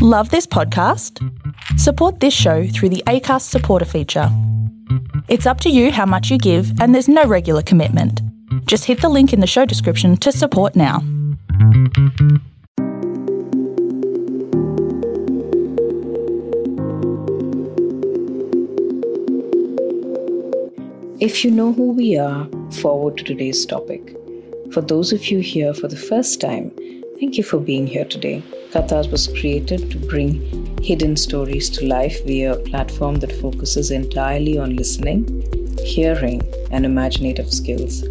Love this podcast? Support this show through the ACAST supporter feature. It's up to you how much you give, and there's no regular commitment. Just hit the link in the show description to support now. If you know who we are, forward to today's topic. For those of you here for the first time, thank you for being here today. Kathaas was created to bring hidden stories to life via a platform that focuses entirely on listening, hearing, and imaginative skills.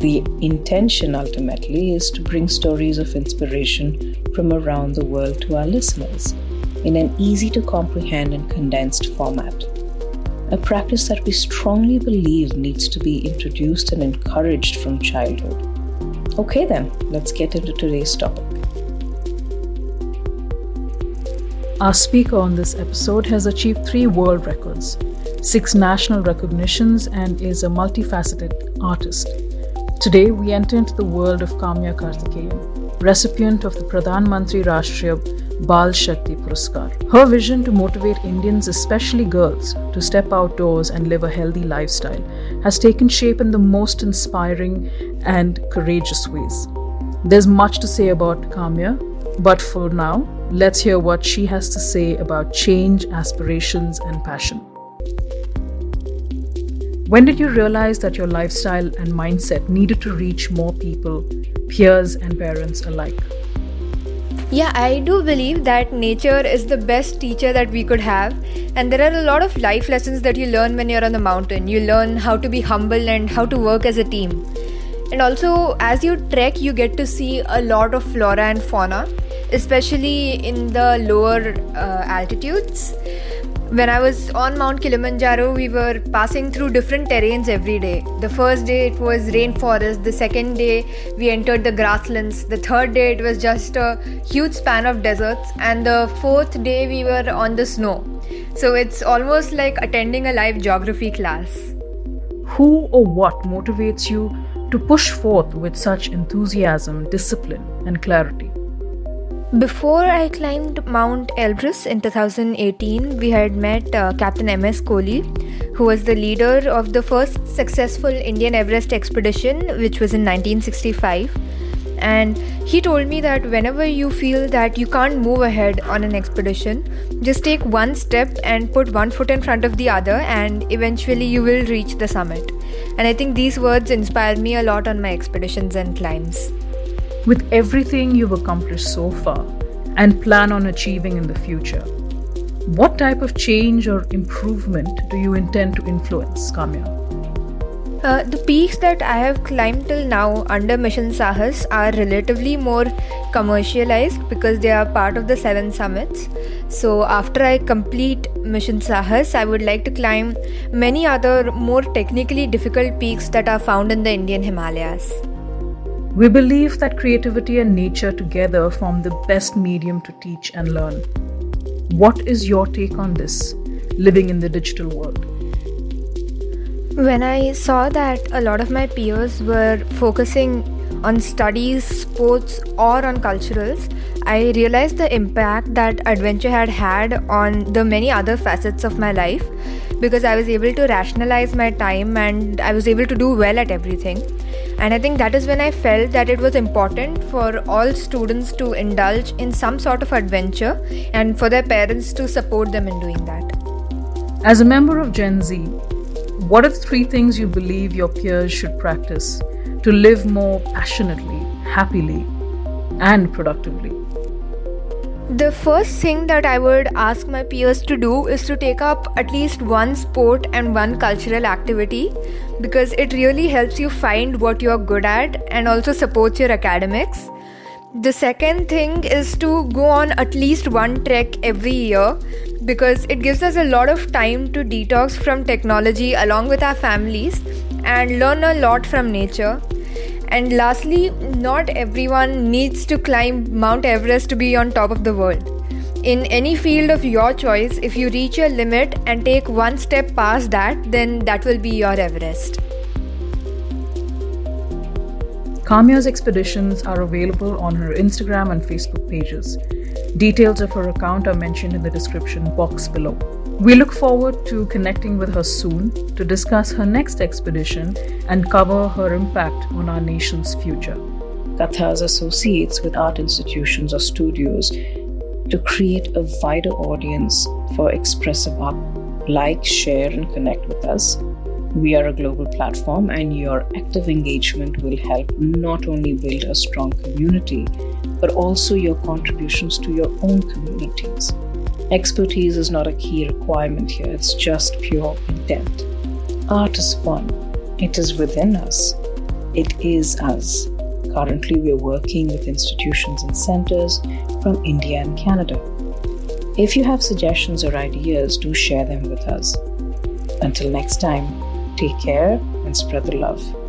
The intention ultimately is to bring stories of inspiration from around the world to our listeners in an easy to comprehend and condensed format a practice that we strongly believe needs to be introduced and encouraged from childhood. Okay, then, let's get into today's topic. Our speaker on this episode has achieved three world records, six national recognitions, and is a multifaceted artist. Today, we enter into the world of Kaamya Karthikeyan, recipient of the Pradhan Mantri Rashtriya Bal Shakti Puraskar. Her vision to motivate Indians, especially girls, to step outdoors and live a healthy lifestyle has taken shape in the most inspiring and courageous ways. There's much to say about Kaamya, but for now, let's hear what she has to say about change, aspirations, and passion. When did you realize that your lifestyle and mindset needed to reach more people, peers, and parents alike? Yeah, I do believe that nature is the best teacher that we could have. And there are a lot of life lessons that you learn when you're on the mountain. You learn how to be humble and how to work as a team. And also, as you trek, you get to see a lot of flora and fauna, especially in the lower uh, altitudes when I was on Mount Kilimanjaro, we were passing through different terrains every day. The first day it was rainforest, the second day we entered the grasslands, the third day it was just a huge span of deserts, and the fourth day we were on the snow. So it's almost like attending a live geography class. Who or what motivates you to push forth with such enthusiasm, discipline, and clarity? Before I climbed Mount Elbrus in 2018, we had met uh, Captain M.S. Kohli, who was the leader of the first successful Indian Everest expedition, which was in 1965. And he told me that whenever you feel that you can't move ahead on an expedition, just take one step and put one foot in front of the other, and eventually you will reach the summit. And I think these words inspired me a lot on my expeditions and climbs with everything you've accomplished so far and plan on achieving in the future, what type of change or improvement do you intend to influence, Kaamya? Uh, the peaks that I have climbed till now under Mission Sahas are relatively more commercialized because they are part of the seven summits. So, after I complete Mission Sahas, I would like to climb many other more technically difficult peaks that are found in the Indian Himalayas. We believe that creativity and nature together form the best medium to teach and learn. What is your take on this, living in the digital world? When I saw that a lot of my peers were focusing on studies, sports, or on culturals, I realized the impact that adventure had had on the many other facets of my life because I was able to rationalize my time and I was able to do well at everything. And I think that is when I felt that it was important for all students to indulge in some sort of adventure and for their parents to support them in doing that. As a member of Gen Z, what are the three things you believe your peers should practice to live more passionately, happily, and productively? The first thing that I would ask my peers to do is to take up at least one sport and one cultural activity because it really helps you find what you're good at and also supports your academics. The second thing is to go on at least one trek every year because it gives us a lot of time to detox from technology along with our families and learn a lot from nature. And lastly, not everyone needs to climb Mount Everest to be on top of the world. In any field of your choice, if you reach your limit and take one step past that, then that will be your Everest. Kaamya's expeditions are available on her Instagram and Facebook pages. Details of her account are mentioned in the description box below. We look forward to connecting with her soon to discuss her next expedition and cover her impact on our nation's future. Kathaas associates with art institutions or studios to create a wider audience for expressive art. Like, share, and connect with us. We are a global platform, and your active engagement will help not only build a strong community, but also your contributions to your own communities. Expertise is not a key requirement here, it's just pure intent. Art is fun, it is within us, it is us. Currently, we're working with institutions and centers from India and Canada. If you have suggestions or ideas, do share them with us. Until next time, take care and spread the love.